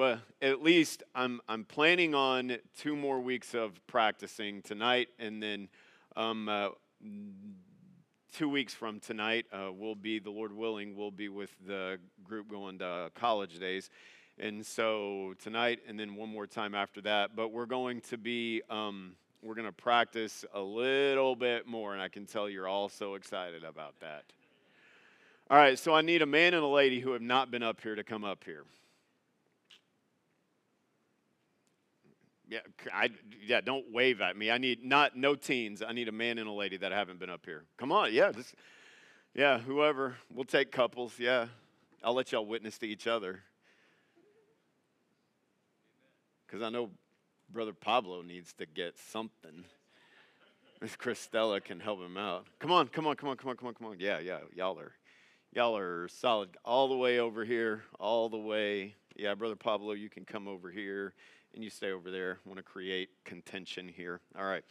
uh, at least I'm I'm planning on two more weeks of practicing tonight, and then um, uh, two weeks from tonight uh, we'll be the Lord willing we'll be with the group going to college days, and so tonight and then one more time after that. But we're going to be um, we're going to practice a little bit more, and I can tell you're all so excited about that. All right, so I need a man and a lady who have not been up here to come up here. Yeah, I, yeah, don't wave at me. I need not no teens. I need a man and a lady that haven't been up here. Come on, yeah, just yeah, whoever. We'll take couples. Yeah, I'll let y'all witness to each other. Because I know Brother Pablo needs to get something. Miss Christella can help him out. Come on, come on, come on, come on, come on, come on. Yeah, yeah, y'all are, y'all are solid. All the way over here, all the way. Yeah, Brother Pablo, you can come over here and you stay over there. I want to create contention here. All right.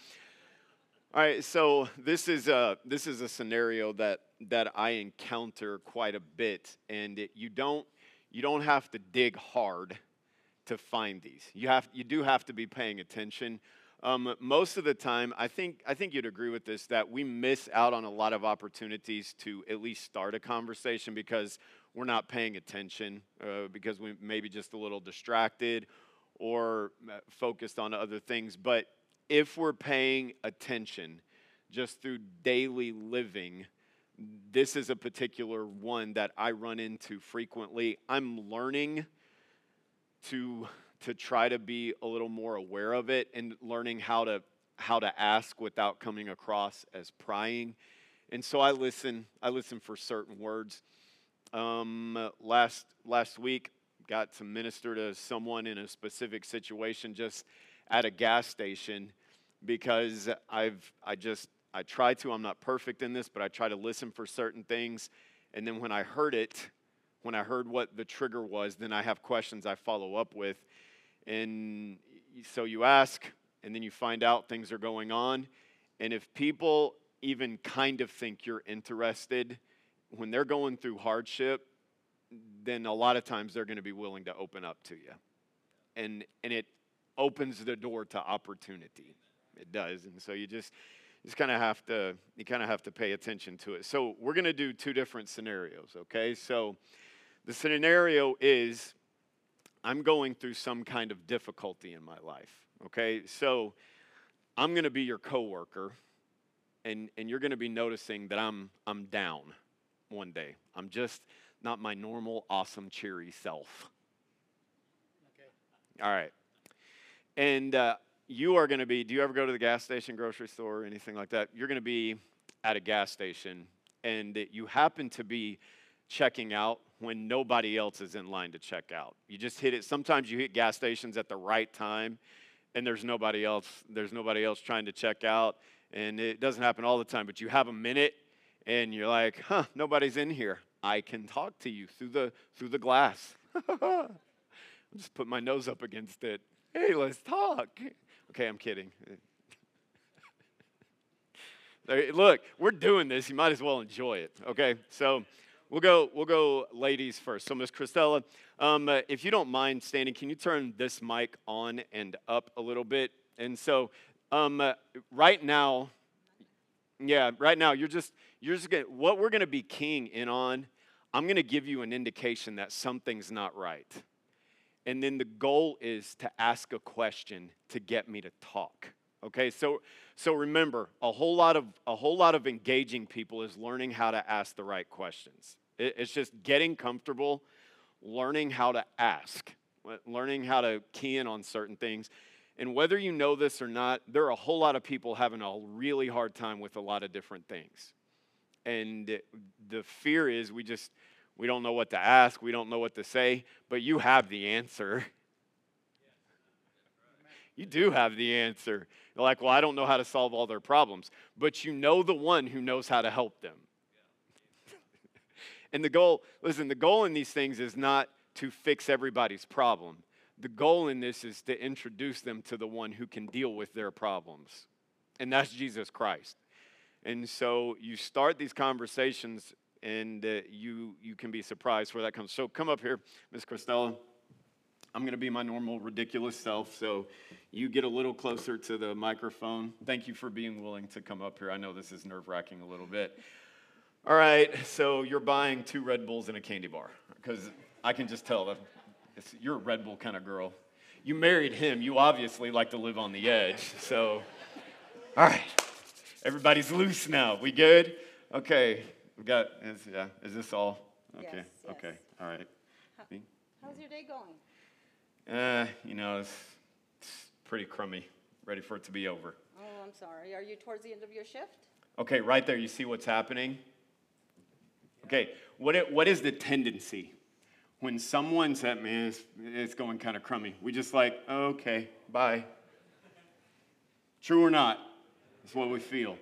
All right, so this is a this is a scenario that that I encounter quite a bit, and it, you don't you don't have to dig hard to find these. You have you do have to be paying attention. Um, most of the time, I think I think you'd agree with this that we miss out on a lot of opportunities to at least start a conversation because we're not paying attention, uh, because we maybe just a little distracted or uh, focused on other things. But if we're paying attention just through daily living, this is a particular one that I run into frequently. I'm learning to to try to be a little more aware of it and learning how to how to ask without coming across as prying. And so I listen. I listen for certain words. Um, last last week, got to minister to someone in a specific situation just at a gas station because I've I just I try to. I'm not perfect in this, but I try to listen for certain things. And then when I heard it, when I heard what the trigger was, then I have questions I follow up with. And so you ask, and then you find out things are going on. And if people even kind of think you're interested, when they're going through hardship, then a lot of times they're going to be willing to open up to you. And, and it opens the door to opportunity. It does. And so you just, just kind of have to you kind of have to pay attention to it. So we're going to do two different scenarios, okay? So the scenario is I'm going through some kind of difficulty in my life, okay? So I'm going to be your coworker and and you're going to be noticing that I'm I'm down one day. I'm just not my normal awesome cheery self. Okay. All right. And uh, you are going to be, do you ever go to the gas station, grocery store, or anything like that? You're going to be at a gas station and you happen to be checking out when nobody else is in line to check out. You just hit it. Sometimes you hit gas stations at the right time and there's nobody else there's nobody else trying to check out and it doesn't happen all the time, but you have a minute and you're like, "Huh, nobody's in here. I can talk to you through the through the glass." Just put my nose up against it. Hey, let's talk. Okay, I'm kidding. Look, we're doing this. You might as well enjoy it. Okay, so we'll go. We'll go, ladies first. So, Miss Christella, um, uh, if you don't mind standing, can you turn this mic on and up a little bit? And so, um, uh, right now, yeah, right now you're just you're just gonna, what we're to be keying in on. I'm to give you an indication that something's not right. And then the goal is to ask a question to get me to talk. Okay, so so remember, a whole lot of a whole lot of engaging people is learning how to ask the right questions. It, it's just getting comfortable, learning how to ask, learning how to key in on certain things. And whether you know this or not, there are a whole lot of people having a really hard time with a lot of different things. And the fear is we just we don't know what to ask. We don't know what to say, but you have the answer. You do have the answer. You're like, well, I don't know how to solve all their problems, but you know the one who knows how to help them. and the goal, listen, the goal in these things is not to fix everybody's problem. The goal in this is to introduce them to the one who can deal with their problems, and that's Jesus Christ. And so you start these conversations and uh, you, you can be surprised where that comes. So come up here, Miss Christella. I'm going to be my normal ridiculous self, so you get a little closer to the microphone. Thank you for being willing to come up here. I know this is nerve wracking a little bit. All right, so you're buying two Red Bulls and a candy bar because I can just tell that you're a Red Bull kind of girl. You married him, you obviously like to live on the edge. So, all right, everybody's loose now. We good? Okay, we got, is, yeah, is this all? Okay, Yes, yes. okay, all right. Me? How's your day going? Uh, you know, it's, it's pretty crummy. Ready for it to be over. Oh, I'm sorry. Are you towards the end of your shift? Okay, right there, you see what's happening? Okay, what, it, what is the tendency? When someone said, man, it's, it's going kind of crummy, we just like, okay, bye. True or not? That's what we feel.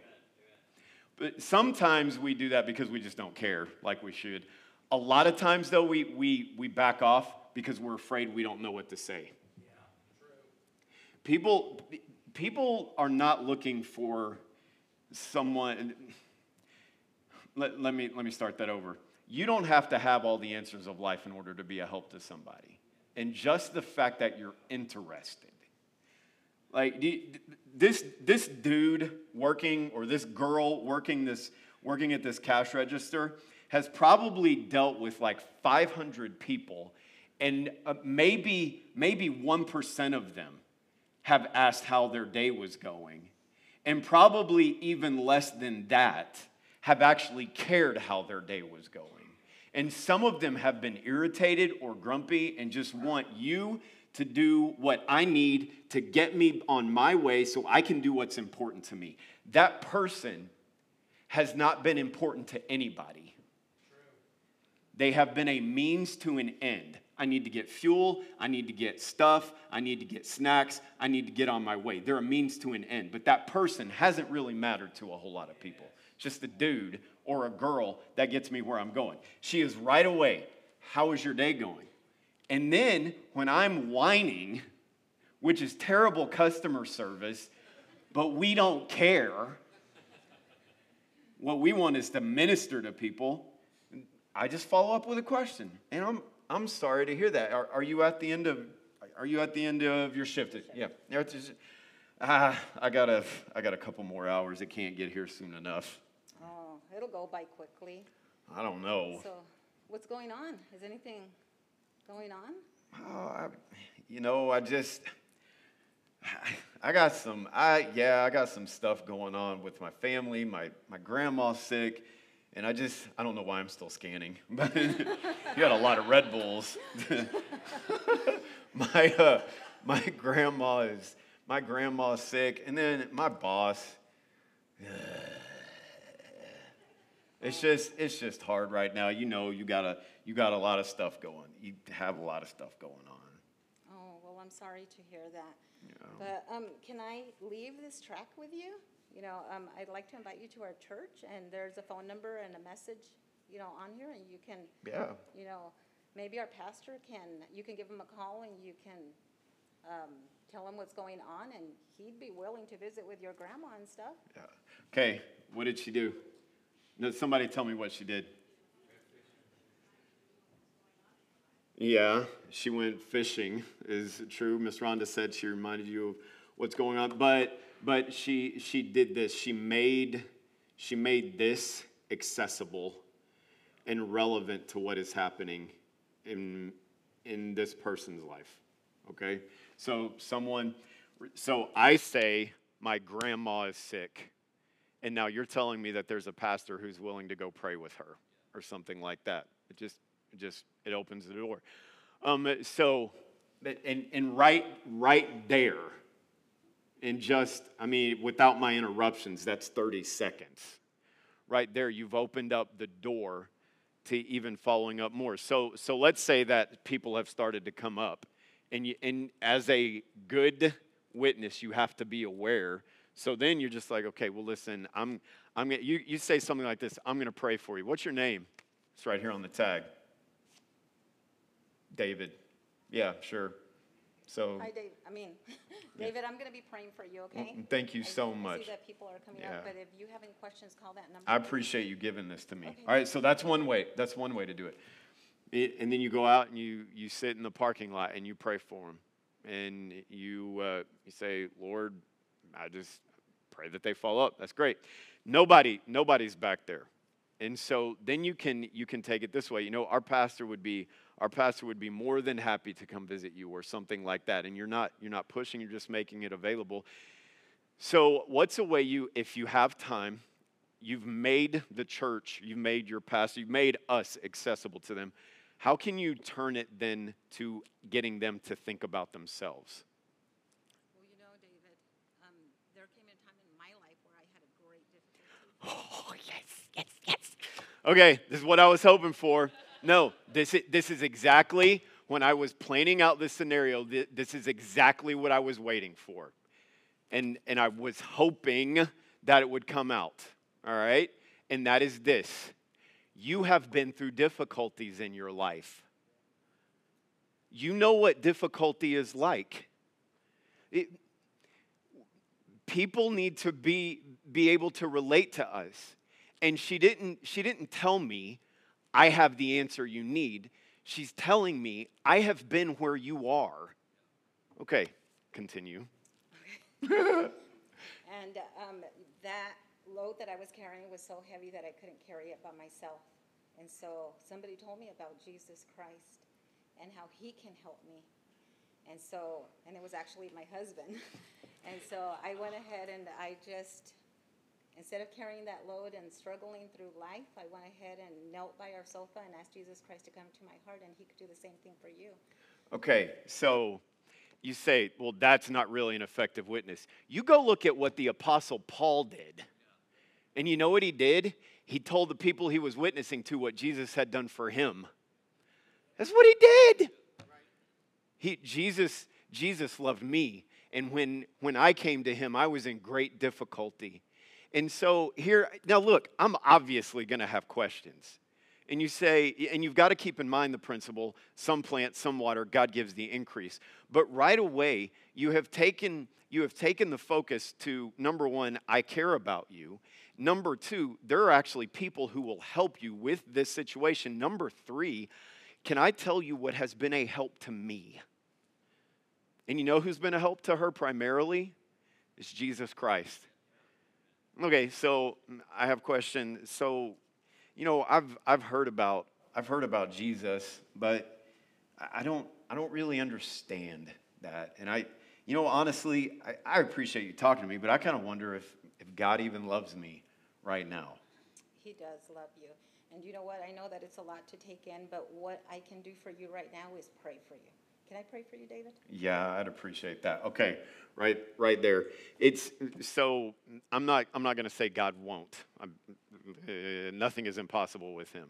But sometimes we do that because we just don't care like we should. A lot of times, though, we, we, we back off because we're afraid we don't know what to say. People, people are not looking for someone. Let, let, me, let me start that over. You don't have to have all the answers of life in order to be a help to somebody. And just the fact that you're interested. Like this, this dude working or this girl working this working at this cash register has probably dealt with like 500 people, and uh, maybe maybe one percent of them have asked how their day was going, and probably even less than that have actually cared how their day was going. And some of them have been irritated or grumpy and just want you to do what I need to get me on my way so I can do what's important to me. That person has not been important to anybody. They have been a means to an end. I need to get fuel. I need to get stuff. I need to get snacks. I need to get on my way. They're a means to an end. But that person hasn't really mattered to a whole lot of people. Just a dude or a girl that gets me where I'm going. She is right away. How is your day going? And then when I'm whining, which is terrible customer service, but we don't care. What we want is to minister to people. I just follow up with a question. And I'm, I'm sorry to hear that. Are, are you at the end of are you at the end of your shift? Yeah. You're at the- Ah, I got a I got a couple more hours. It can't get here soon enough. It'll go by quickly. I don't know. So, what's going on? Is anything going on? Oh, I, you know, I just, I got some, I yeah, I got some stuff going on with my family. My my grandma's sick, and I just, I don't know why I'm still scanning, but you got a lot of Red Bulls. my uh, my grandma is my grandma's sick, and then my boss. It's just it's just hard right now. You know, you got a you got a lot of stuff going. You have a lot of stuff going on. Oh, well, I'm sorry to hear that. Yeah. But um, can I leave this track with you? You know, um, I'd like to invite you to our church, and there's a phone number and a message, you know, on here, and you can, Yeah. you know, maybe our pastor can, you can give him a call and you can um, tell him what's going on, and he'd be willing to visit with your grandma and stuff. Yeah. Okay, what did she do? No, somebody tell me what she did. Yeah, she went fishing. Is it true? Miss Rhonda said she reminded you of what's going on, but but she she did this. She made she made this accessible and relevant to what is happening in in this person's life. Okay? So someone so I say my grandma is sick. And now you're telling me that there's a pastor who's willing to go pray with her or something like that. It just it just it opens the door. Um so and and right right there and just I mean without my interruptions that's 30 seconds right there you've opened up the door to even following up more so so let's say that people have started to come up and you, and as a good witness you have to be aware so then you're just like okay well listen i'm i'm gonna, you, you say something like this i'm going to pray for you what's your name it's right here on the tag david yeah sure so Hi, Dave, I mean, David, I'm gonna be praying for you, okay? Mm, thank you I- so I much. see that people are coming Yeah. up, but if you have any questions, call that number. I appreciate you giving this to me. Okay. All right, so that's one way. That's one way to do it. It- and then you go out and you, you sit in the parking lot and you pray for them. And you, uh, you say, Lord, I just pray that they fall up. That's great. Nobody, nobody's back there. And so then you can you can take it this way. You know, our pastor would be our pastor would be more than happy to come visit you or something like that. And you're not you're not pushing, you're just making it available. So what's a way you if you have time, you've made the church, you've made your pastor, you've made us accessible to them. How can you turn it then to getting them to think about themselves? Well, you know, David, um, there came a time in my life where I had a great difficulty. Oh, yes, yes, yes. Okay, this is what I was hoping for. No, this is, this is exactly when I was planning out this scenario, this is exactly what I was waiting for. And, and I was hoping that it would come out, all right? And that is this you have been through difficulties in your life. You know what difficulty is like. It, people need to be, be able to relate to us. And she didn't, she didn't tell me, I have the answer you need. She's telling me, I have been where you are. Okay, continue. And um, that load that I was carrying was so heavy that I couldn't carry it by myself. And so somebody told me about Jesus Christ and how he can help me. And so, and it was actually my husband. and so I went ahead and I just, instead of carrying that load and struggling through life, I went ahead and knelt by our sofa and asked Jesus Christ to come to my heart and he could do the same thing for you. Okay, so you say, well, that's not really an effective witness. You go look at what the Apostle Paul did. And you know what he did? He told the people he was witnessing to what Jesus had done for him. That's what he did. He, Jesus, Jesus loved me. And when, when I came to him, I was in great difficulty. And so here, now look, I'm obviously going to have questions. And you say, and you've got to keep in mind the principle some plant, some water, God gives the increase. But right away, you have taken, you have taken the focus to number one, I care about you. Number two, there are actually people who will help you with this situation. Number three, can I tell you what has been a help to me? And you know who's been a help to her primarily? It's Jesus Christ. Okay, so mm, I have a question. So, you know, I've I've heard about I've heard about Jesus, but I I don't I don't really understand that. And I, you know, honestly, I, I appreciate you talking to me, but I kind of wonder if if God even loves me right now. He does love you. And you know what? I know that it's a lot to take in, but what I can do for you right now is pray for you. Can I pray for you, David? Yeah, I'd appreciate that. Okay, right, right there. It's so I'm not I'm not going to say God won't. Uh, nothing is impossible with Him.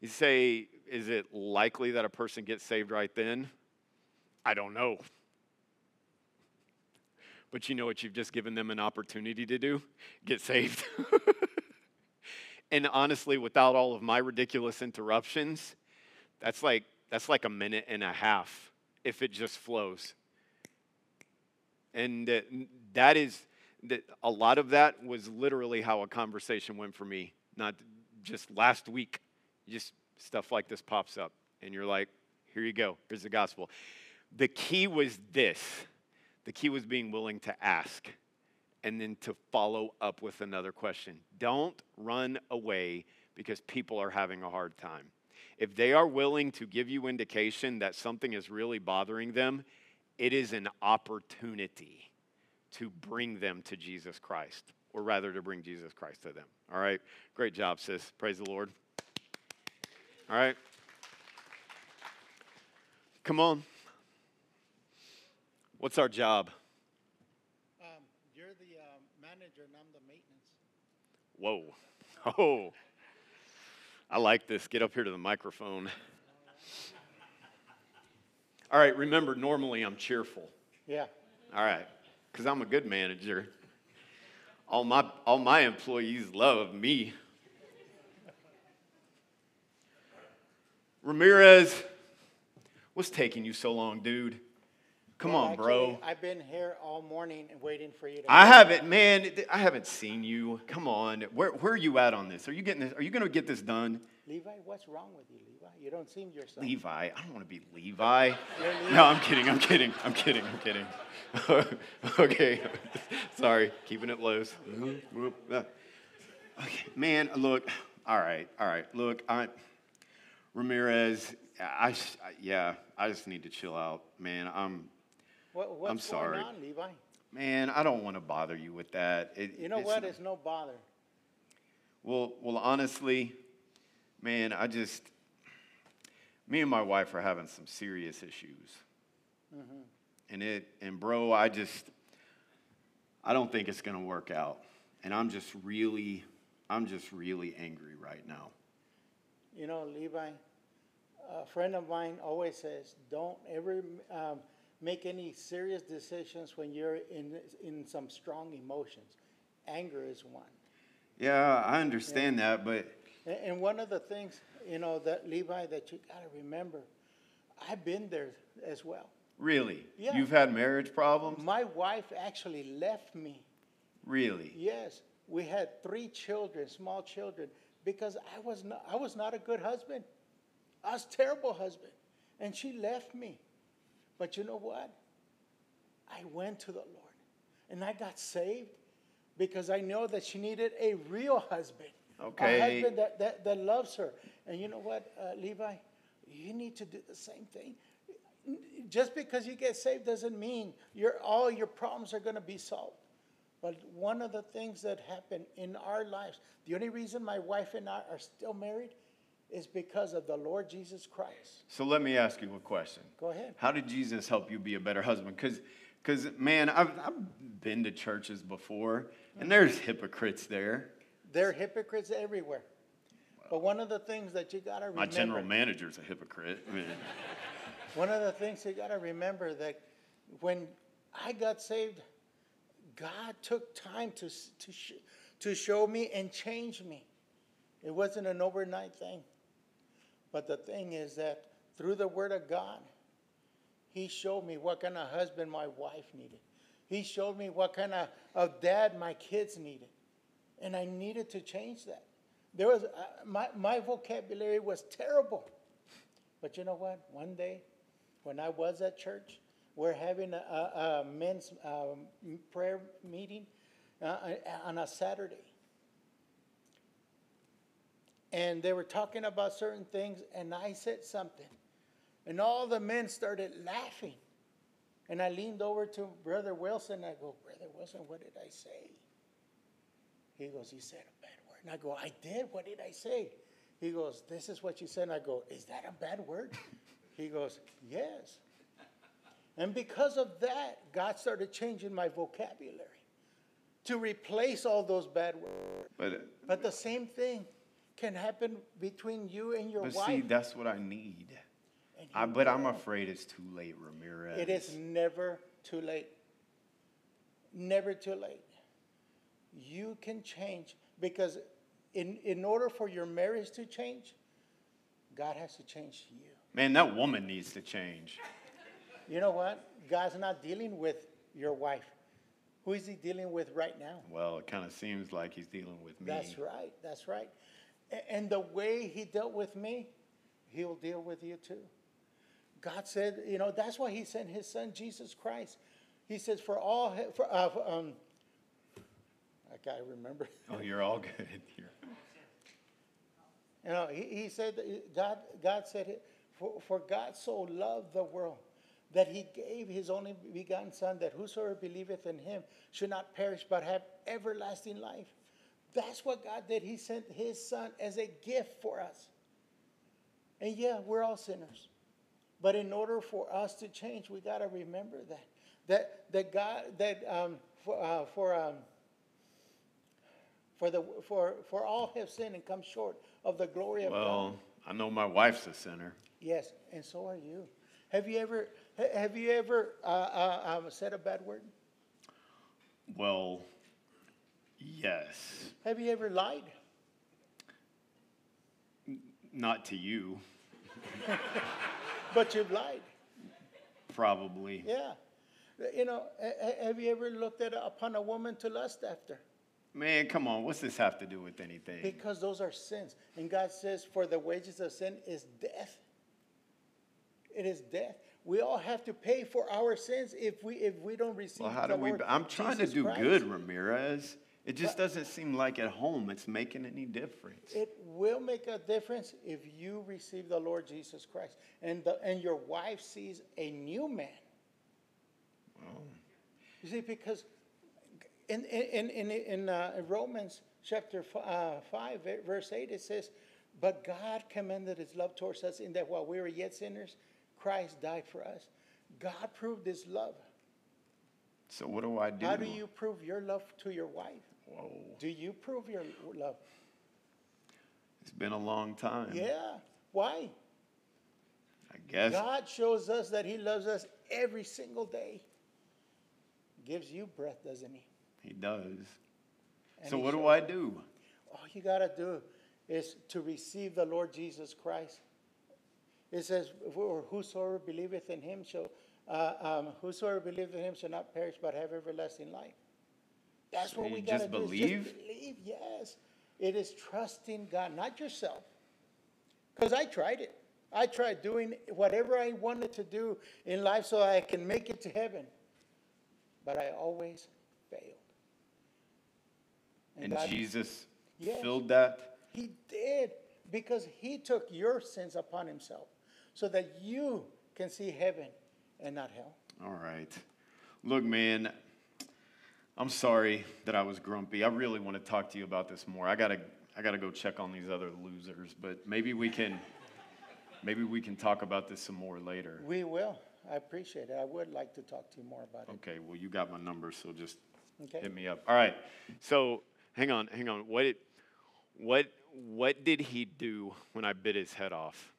You say, is it likely that a person gets saved right then? I don't know. But you know what you've just given them an opportunity to do? Get saved. and honestly, without all of my ridiculous interruptions, that's like that's like a minute and a half if it just flows. And uh, that is that a lot of that was literally how a conversation went for me. Not just last week. Just stuff like this pops up and you're like, here you go. Here's the gospel. The key was this. The key was being willing to ask and then to follow up with another question. Don't run away because people are having a hard time. If they are willing to give you indication that something is really bothering them, it is an opportunity to bring them to Jesus Christ, or rather to bring Jesus Christ to them. All right? Great job, sis. Praise the Lord. All right? Come on. What's our job? Um, you're the um, manager and I'm the maintenance. Whoa. Oh. I like this. Get up here to the microphone. All right, remember, normally I'm cheerful. Yeah. All right, because I'm a good manager. All my, all my employees love me. Ramirez, what's taking you so long, dude? Come Well, on, actually, bro. I've been here all morning waiting for you to. I haven't, man. I haven't seen you. Come on. Where, where are you at on this? Are you getting this? Are you going to get this done? Levi, what's wrong with you, Levi? You don't seem yourself. Levi. I don't want to be Levi. Levi. No, I'm kidding. I'm kidding. I'm kidding. I'm kidding. okay. Sorry. Keeping it loose. Mm-hmm. Okay, man, look. All right. All right. Look, I Ramirez, I, I- yeah, I just need to chill out, man. I'm What, what's sorry. going on, Levi? man, I don't want to bother you with that. It, You know it's what? not- It's no bother. Well, well, honestly, man, I just, me and my wife are having some serious issues, and it, and bro, I just, I don't think it's gonna work out, and I'm just really, I'm just really angry right now. You know, Levi, a friend of mine always says, don't ever um, make any serious decisions when you're in, in some strong emotions. Anger is one. Yeah, I understand that, but And, one of the things, you know, that Levi, that you got to remember, I've been there as well. really, Yeah. you've had marriage problems, My wife actually left me. really. Yes, we had three children, small children, because I was not, I was not a good husband. I was a terrible husband, and she left me. But you know what? I went to the Lord, and I got saved because I know that she needed a real husband, Okay. a husband that, that, that loves her. And you know what, uh, Levi, you need to do the same thing. Just because you get saved doesn't mean your all your problems are going to be solved. But one of the things that happened in our lives, the only reason my wife and I are still married is because of the Lord Jesus Christ. So let me ask you a question. Go ahead. How did Jesus help you be a better husband? Because, because man, I've, I've been to churches before, and there's hypocrites there. There are hypocrites everywhere. But one of the things that you got to remember, My general manager's a hypocrite. I mean, one of the things you got to remember that when I got saved, God took time to, to, sh- to show me and change me. It wasn't an overnight thing. But the thing is that through the Word of God, He showed me what kind of husband my wife needed. He showed me what kind of, of dad my kids needed. And I needed to change that. There was, uh, my, my vocabulary was terrible. But you know what? One day, when I was at church, we're having a, a, men's um, prayer meeting uh, on a Saturday. And they were talking about certain things, and I said something. And all the men started laughing. And I leaned over to Brother Wilson. I go, Brother Wilson, what did I say? He goes, You said a bad word. And I go, I did. What did I say? He goes, This is what you said. And I go, Is that a bad word? He goes, Yes. And because of that, God started changing my vocabulary to replace all those bad words. but But the same thing can happen between you and your but wife. see, that's what I need. I, but I'm afraid it's too late, Ramirez. It is never too late. Never too late. You can change because in, in order for your marriage to change, God has to change you. Man, that woman needs to change. You know what? God's not dealing with your wife. Who is he dealing with right now? Well, it kind of seems like he's dealing with me. That's right. That's right. And the way he dealt with me, he'll deal with you too. God said, you know, that's why he sent his son Jesus Christ. He says, for all, for, uh, um, I can't remember. Oh, you're all good here. You know, he, he said, God, God said, it, for, for God so loved the world that he gave his only begotten son that whosoever believeth in him should not perish but have everlasting life. That's what God did. He sent his son as a gift for us. And yeah, we're all sinners. But in order for us to change, we got to remember that. That, that God, that um, for, uh, for, um, for, the, for, for all have sinned and come short of the glory of God. Well, I know my wife's a sinner. Yes, and so are you. Have you ever, have you ever uh, uh, um, said a bad word? Well, yes. Have you ever lied? Not to you, But you've lied. probably. Yeah. You know, have you ever looked at upon a woman to lust after? Man, come on. What's this have to do with anything? Because those are sins. And God says, for the wages of sin is death. It is death. We all have to pay for our sins if we if we don't receive. Well, how do we? I'm trying Jesus to do Christ. good, Ramirez. It just doesn't seem like at home it's making any difference. It will make a difference if you receive the Lord Jesus Christ, and the, and your wife sees a new man. You see, because in in in in, uh, in Romans chapter f- uh, five eh, verse eight it says, "But God commended His love towards us in that while we were yet sinners, Christ died for us." God proved His love. So what do I do? How do you prove your love to your wife? Whoa, Do you prove your love? it's been a long time. Yeah. Why? I guess. God shows us that He loves us every single day. Gives you breath, doesn't He? He does. And So he what do I do? All you got to do is to receive the Lord Jesus Christ. It says, "For whosoever believeth in him shall, uh, um, whosoever believeth in him shall not perish but have everlasting life. That's what we you got to just do. believe? Just believe, yes. It is trusting God, not yourself. Because I tried it. I tried doing whatever I wanted to do in life so I can make it to heaven. But I always failed. And God- Jesus Yes. filled that. he did because he took your sins upon himself so that you can see heaven and not hell. All right. Look, man, I'm sorry that I was grumpy. I really want to talk to you about this more. I gotta, I gotta go check on these other losers, but maybe we can, maybe we can talk about this some more later. We will. I appreciate it. I would like to talk to you more about it. Okay. Well, you got my number, so just Okay? hit me up. All right. So hang on, hang on. What, did- what, what did he do when I bit his head off?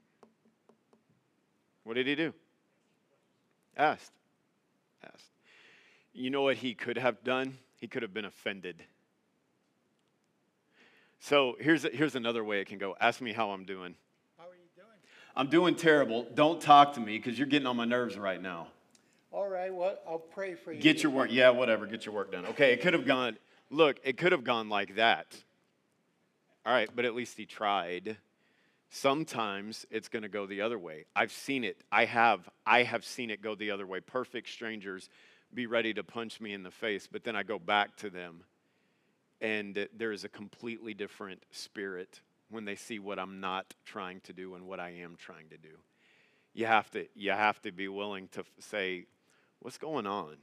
What did he do? Asked. Asked. You know what he could have done? He could have been offended. So here's, here's another way it can go. Ask me how I'm doing. How are you doing? I'm doing terrible. Don't talk to me because you're getting on my nerves right now. All right. Well, I'll pray for you. Get your work. Yeah, whatever. Get your work done. Okay, it could have gone. Look, it could have gone like that. All right, but at least he tried. Sometimes it's going to go the other way. I've seen it. I have. I have seen it go the other way. Perfect strangers be ready to punch me in the face, but then I go back to them and there is a completely different spirit when they see what I'm not trying to do and what I am trying to do. You have to you have to be willing to say, "What's going on?"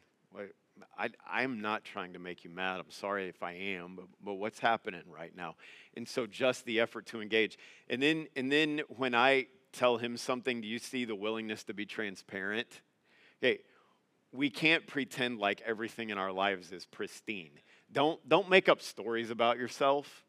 I, I'm not trying to make you mad. I'm sorry if I am, but, but what's happening right now? And so just the effort to engage. And then and then when I tell him something, do you see the willingness to be transparent? Okay, we can't pretend like everything in our lives is pristine. Don't don't make up stories about yourself.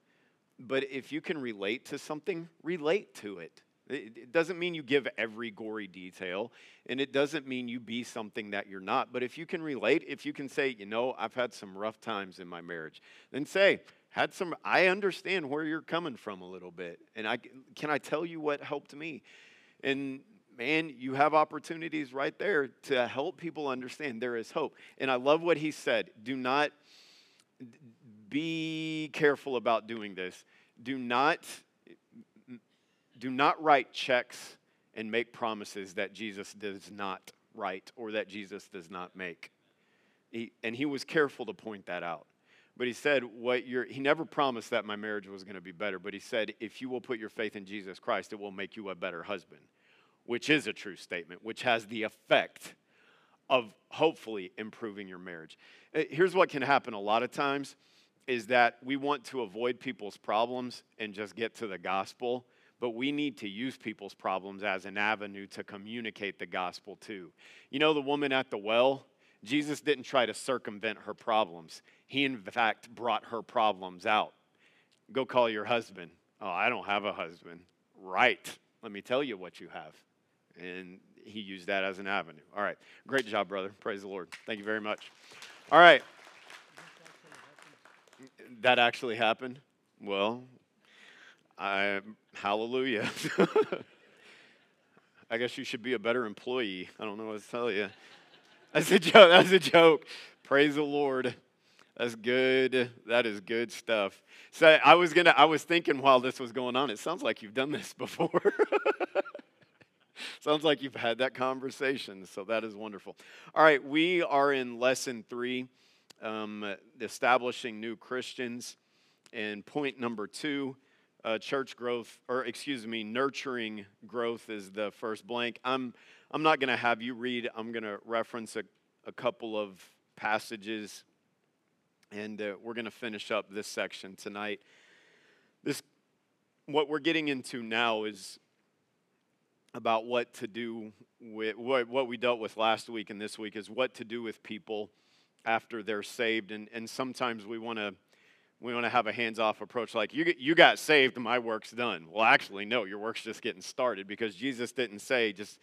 But if you can relate to something, relate to it. It doesn't mean you give every gory detail, and it doesn't mean you be something that you're not. But if you can relate, if you can say, you know, I've had some rough times in my marriage, then say, had some, I understand where you're coming from a little bit. And I, can I tell you what helped me? And man, you have opportunities right there to help people understand there is hope. And I love what he said do not be careful about doing this. Do not do not write checks and make promises that Jesus does not write or that Jesus does not make. He, and he was careful to point that out. But he said, what you're, he never promised that my marriage was going to be better, but he said, if you will put your faith in Jesus Christ, it will make you a better husband, which is a true statement, which has the effect of hopefully improving your marriage. Uh, Here's what can happen a lot of times is that we want to avoid people's problems and just get to the gospel, but we need to use people's problems as an avenue to communicate the gospel too. You know, the woman at the well, Jesus didn't try to circumvent her problems. He, in fact, brought her problems out. Go call your husband. Oh, I don't have a husband. Right. Let me tell you what you have. And he used that as an avenue. All right. Great job, brother. Praise the Lord. Thank you very much. All right. That actually happened. Well, I hallelujah. I guess you should be a better employee. I don't know what to tell you. That's a joke. That's a joke. Praise the Lord. That's good. That is good stuff. So I was gonna. I was thinking while this was going on. It sounds like you've done this before. sounds like you've had that conversation. So that is wonderful. All right, we are in lesson three, um, establishing new Christians, and point number two. Uh, church growth, or excuse me, nurturing growth is the first blank. I'm I'm not going to have you read. I'm going to reference a, a couple of passages and uh, we're going to finish up this section tonight. This, what we're getting into now is about what to do with what, we dealt with last week and this week is what to do with people after they're saved. And, and sometimes we want to we want to have a hands-off approach like you, you got saved my work's done well actually no your work's just getting started because jesus didn't say just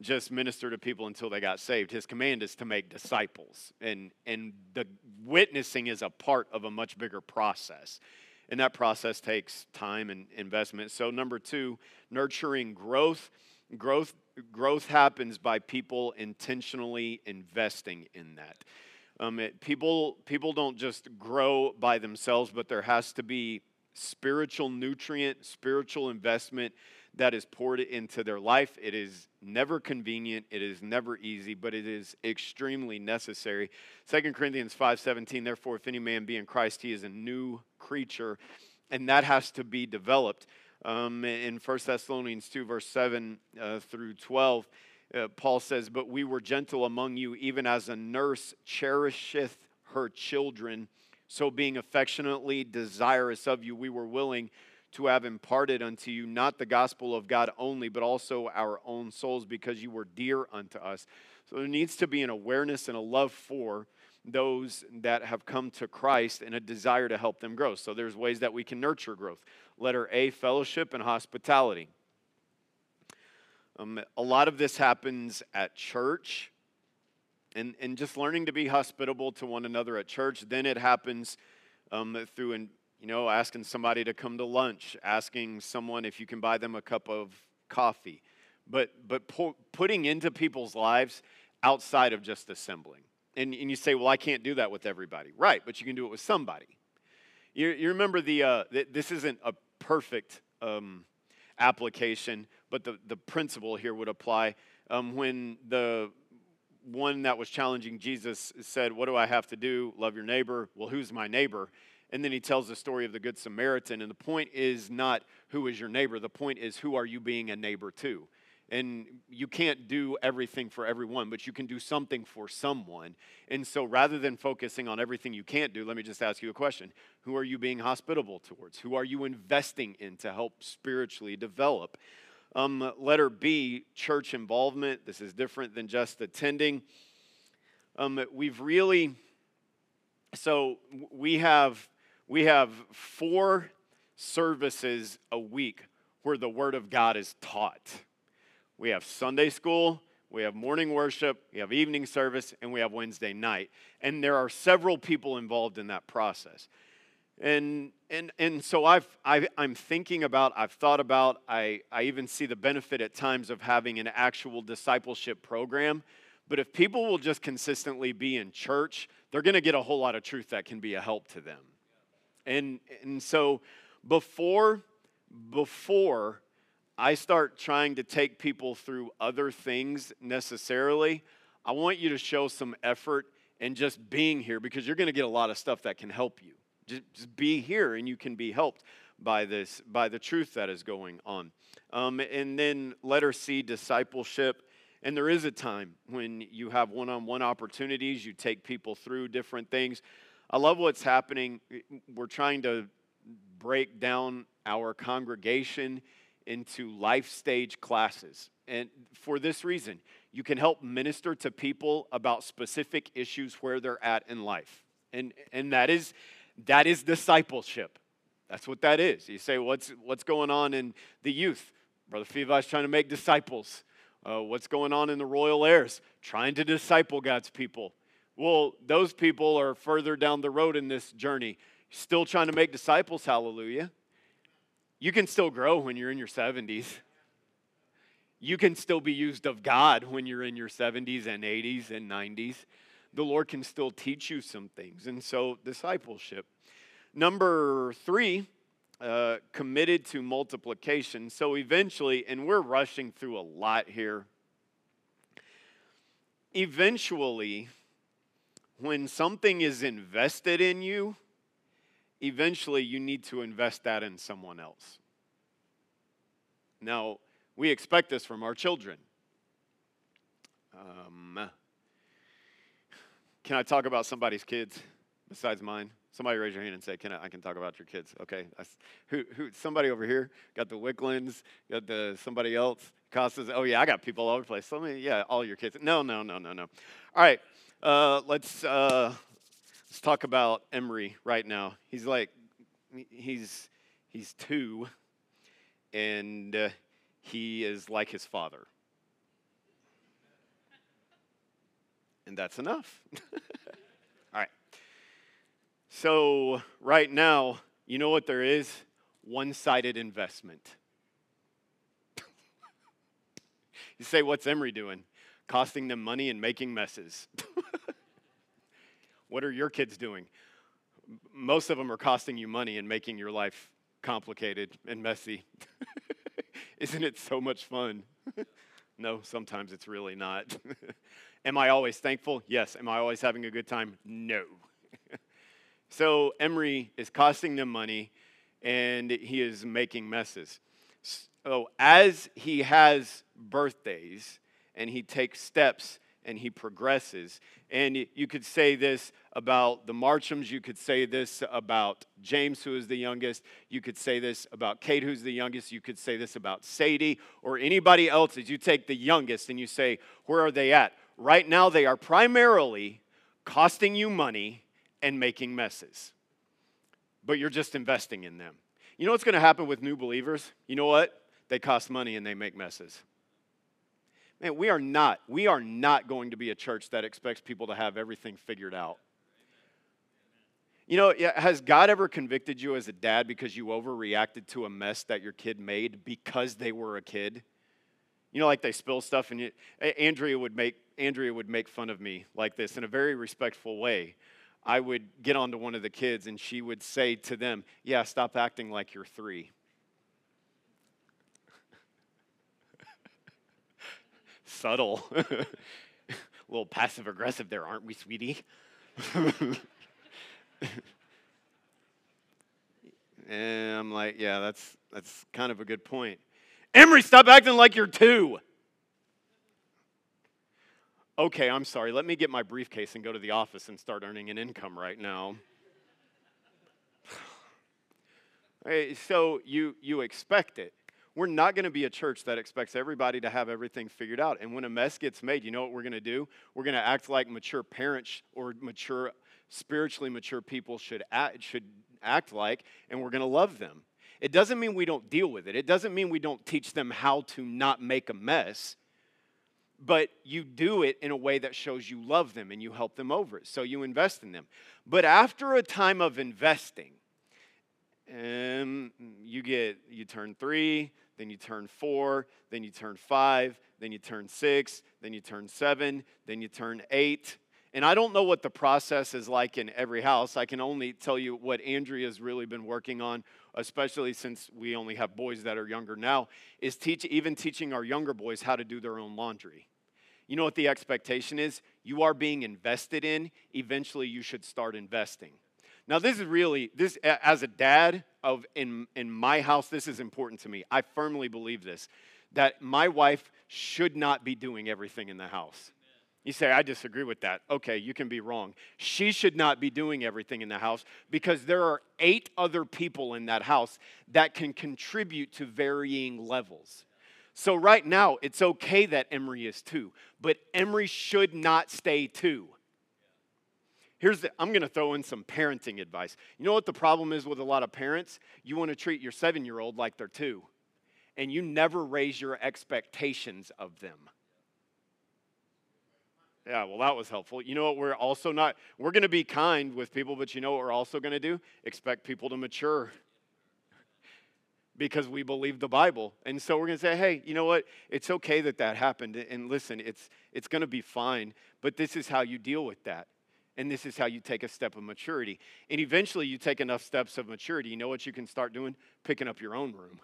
just minister to people until they got saved. His command is to make disciples. And, and the witnessing is a part of a much bigger process. And that process takes time and investment. So, number two, nurturing growth. Growth, growth happens by people intentionally investing in that. Um, it, people, people don't just grow by themselves, but there has to be spiritual nutrient, spiritual investment that is poured into their life. It is never convenient, it is never easy, but it is extremely necessary. 2 Corinthians 5:17 Therefore if any man be in Christ he is a new creature and that has to be developed. Um, in 1 Thessalonians 2 verse 7 uh, through 12 uh, Paul says, But we were gentle among you, even as a nurse cherisheth her children. So, being affectionately desirous of you, we were willing to have imparted unto you not the gospel of God only, but also our own souls, because you were dear unto us. So there needs to be an awareness and a love for those that have come to Christ and a desire to help them grow. So there's ways that we can nurture growth. Letter A, fellowship and hospitality. Um, a lot of this happens at church and, and just learning to be hospitable to one another at church. Then it happens um, through an, you know, asking somebody to come to lunch, asking someone if you can buy them a cup of coffee, but, but pu- putting into people's lives outside of just assembling. And, and you say, well, I can't do that with everybody. Right, but you can do it with somebody. You, you remember the, uh, th- this isn't a perfect um, application, but the, the principle here would apply. Um, when the one that was challenging Jesus said, What do I have to do? Love your neighbor. Well, who's my neighbor? And then he tells the story of the Good Samaritan. And the point is not who is your neighbor, the point is who are you being a neighbor to? And you can't do everything for everyone, but you can do something for someone. And so rather than focusing on everything you can't do, let me just ask you a question Who are you being hospitable towards? Who are you investing in to help spiritually develop? Um, letter B, church involvement. This is different than just attending. Um, we've really, so we have we have four services a week where the Word of God is taught. We have Sunday school, we have morning worship, we have evening service, and we have Wednesday night. And there are several people involved in that process. And, and, and so I've, I, I'm thinking about, I've thought about, I, I even see the benefit at times of having an actual discipleship program. But if people will just consistently be in church, they're going to get a whole lot of truth that can be a help to them. And, and so before, before I start trying to take people through other things necessarily, I want you to show some effort in just being here because you're going to get a lot of stuff that can help you. Just, just be here and you can be helped by this, by the truth that is going on. Um, and then letter C, discipleship. And there is a time when you have one on one opportunities, you take people through different things. I love what's happening. We're trying to break down our congregation into life stage classes. And for this reason, you can help minister to people about specific issues where they're at in life. And, and that, is, that is discipleship. That's what that is. You say, what's, what's going on in the youth? Brother Fiva's trying to make disciples. Uh, what's going on in the royal heirs? Trying to disciple God's people. Well, those people are further down the road in this journey, still trying to make disciples, hallelujah. You can still grow when you're in your 70s. You can still be used of God when you're in your 70s and 80s and 90s. The Lord can still teach you some things. And so, discipleship. Number three, uh, committed to multiplication. So, eventually, and we're rushing through a lot here, eventually, when something is invested in you, eventually you need to invest that in someone else. Now, we expect this from our children. Um, can I talk about somebody's kids besides mine? Somebody raise your hand and say, "Can I, I can talk about your kids?" Okay, I, who, who? Somebody over here got the Wicklins, got the somebody else. Costas. Oh yeah, I got people all over the place. Let me, yeah, all your kids. No, no, no, no, no. All right, uh, let's uh, let's talk about Emery right now. He's like, he's he's two, and uh, he is like his father, and that's enough. all right. So, right now, you know what there is? One sided investment. you say, What's Emery doing? Costing them money and making messes. what are your kids doing? Most of them are costing you money and making your life complicated and messy. Isn't it so much fun? no, sometimes it's really not. Am I always thankful? Yes. Am I always having a good time? No. So Emery is costing them money and he is making messes. So oh, as he has birthdays and he takes steps and he progresses, and you could say this about the Marchams, you could say this about James, who is the youngest, you could say this about Kate, who's the youngest, you could say this about Sadie, or anybody else, as you take the youngest and you say, where are they at? Right now, they are primarily costing you money and making messes. But you're just investing in them. You know what's going to happen with new believers? You know what? They cost money and they make messes. Man, we are not, we are not going to be a church that expects people to have everything figured out. You know, has God ever convicted you as a dad because you overreacted to a mess that your kid made because they were a kid? You know, like they spill stuff, and you, Andrea would make Andrea would make fun of me like this in a very respectful way. I would get onto one of the kids and she would say to them, Yeah, stop acting like you're three. Subtle. A little passive aggressive there, aren't we, sweetie? and I'm like, Yeah, that's, that's kind of a good point. Emery, stop acting like you're two. Okay, I'm sorry. Let me get my briefcase and go to the office and start earning an income right now. so you you expect it. We're not going to be a church that expects everybody to have everything figured out. And when a mess gets made, you know what we're going to do? We're going to act like mature parents or mature spiritually mature people should act, should act like, and we're going to love them. It doesn't mean we don't deal with it. It doesn't mean we don't teach them how to not make a mess but you do it in a way that shows you love them and you help them over it. So you invest in them. But after a time of investing, um, you get you turn three, then you turn four, then you turn five, then you turn six, then you turn seven, then you turn eight. And I don't know what the process is like in every house. I can only tell you what Andrea's really been working on especially since we only have boys that are younger now, is teach, even teaching our younger boys how to do their own laundry. You know what the expectation is? You are being invested in. Eventually, you should start investing. Now, this is really this as a dad of in in my house. This is important to me. I firmly believe this that my wife should not be doing everything in the house. You say, I disagree with that. Okay, you can be wrong. She should not be doing everything in the house because there are eight other people in that house that can contribute to varying levels. So, right now, it's okay that Emery is two, but Emery should not stay two. Here's the, I'm going to throw in some parenting advice. You know what the problem is with a lot of parents? You want to treat your seven year old like they're two, and you never raise your expectations of them. Yeah, well, that was helpful. You know what? We're also not, we're going to be kind with people, but you know what we're also going to do? Expect people to mature. because we believe the Bible. And so we're going to say, hey, you know what? It's okay that that happened. And listen, it's, it's going to be fine, but this is how you deal with that. And this is how you take a step of maturity. And eventually, you take enough steps of maturity. You know what you can start doing? Picking up your own room,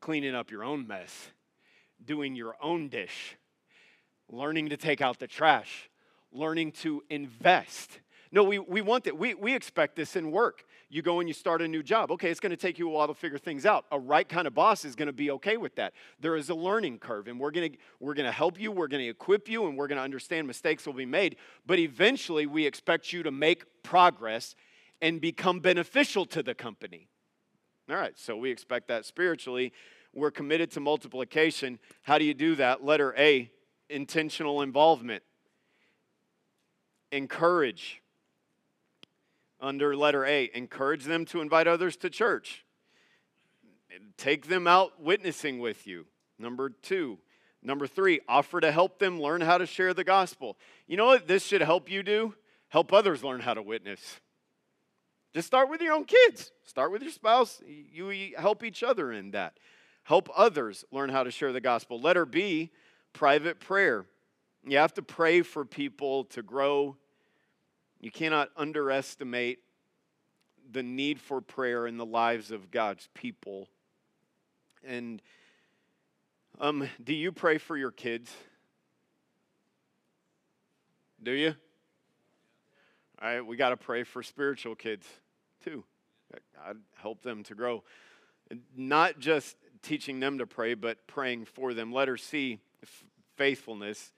cleaning up your own mess, doing your own dish, learning to take out the trash, learning to invest. No, we, we want that. We, we expect this in work. You go and you start a new job. Okay, it's going to take you a while to figure things out. A right kind of boss is going to be okay with that. There is a learning curve, and we're going to we're going to help you. We're going to equip you, and we're going to understand mistakes will be made. But eventually, we expect you to make progress and become beneficial to the company. All right, so we expect that spiritually. We're committed to multiplication. How do you do that? Letter A intentional involvement. Encourage under letter A, encourage them to invite others to church. Take them out witnessing with you. Number two. Number three, offer to help them learn how to share the gospel. You know what this should help you do? Help others learn how to witness. Just start with your own kids. Start with your spouse. You help each other in that. Help others learn how to share the gospel. Letter B, private prayer. You have to pray for people to grow you cannot underestimate the need for prayer in the lives of God's people. And um, do you pray for your kids? Do you? All right, we got to pray for spiritual kids too. God help them to grow. Not just teaching them to pray, but praying for them. Letter C, faithfulness.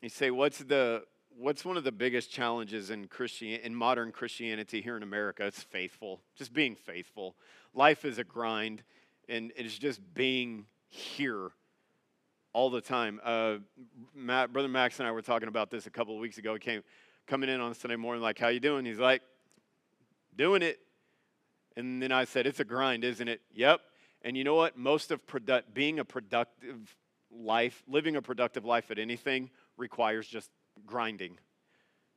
You say, what's the what's one of the biggest challenges in Christian in modern Christianity here in America? It's faithful, just being faithful. Life is a grind, and it's just being here all the time. Uh, Matt, brother Max and I were talking about this a couple of weeks ago. He came coming in on Sunday morning, like, "How you doing?" He's like, "Doing it." And then I said, "It's a grind, isn't it?" Yep. And you know what? Most of being a productive life, living a productive life at anything, requires just grinding.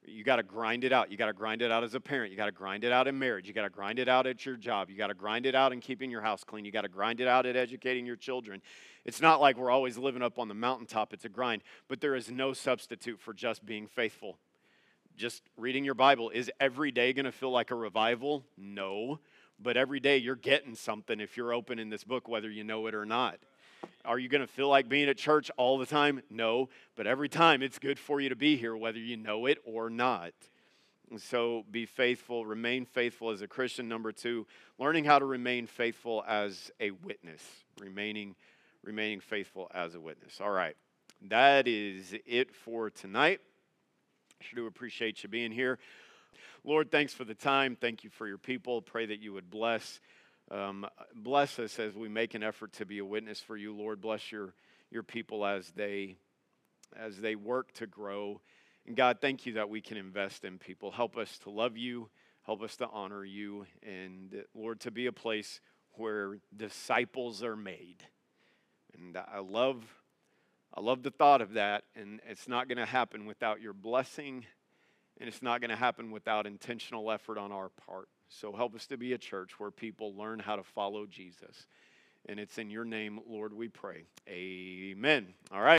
You got to grind it out. You got to grind it out as a parent. You got to grind it out in marriage. You got to grind it out at your job. You got to grind it out in keeping your house clean. You got to grind it out at educating your children. It's not like we're always living up on the mountaintop. It's a grind. But there is no substitute for just being faithful. Just reading your Bible. Is every day going to feel like a revival? No. But every day you're getting something if you're opening this book, whether you know it or not. Are you going to feel like being at church all the time? No, but every time it's good for you to be here, whether you know it or not. so be faithful, remain faithful as a Christian. Number two, learning how to remain faithful as a witness, remaining, remaining faithful as a witness. All right, that is it for tonight. I sure do appreciate you being here. Lord, thanks for the time. Thank you for your people. Pray that you would bless. Um, bless us as we make an effort to be a witness for you, Lord. Bless your, your people as they, as they work to grow. And God, thank you that we can invest in people. Help us to love you, help us to honor you, and Lord, to be a place where disciples are made. And I love, I love the thought of that, and it's not going to happen without your blessing, and it's not going to happen without intentional effort on our part. So help us to be a church where people learn how to follow Jesus. And it's in your name, Lord, we pray. Amen. All right.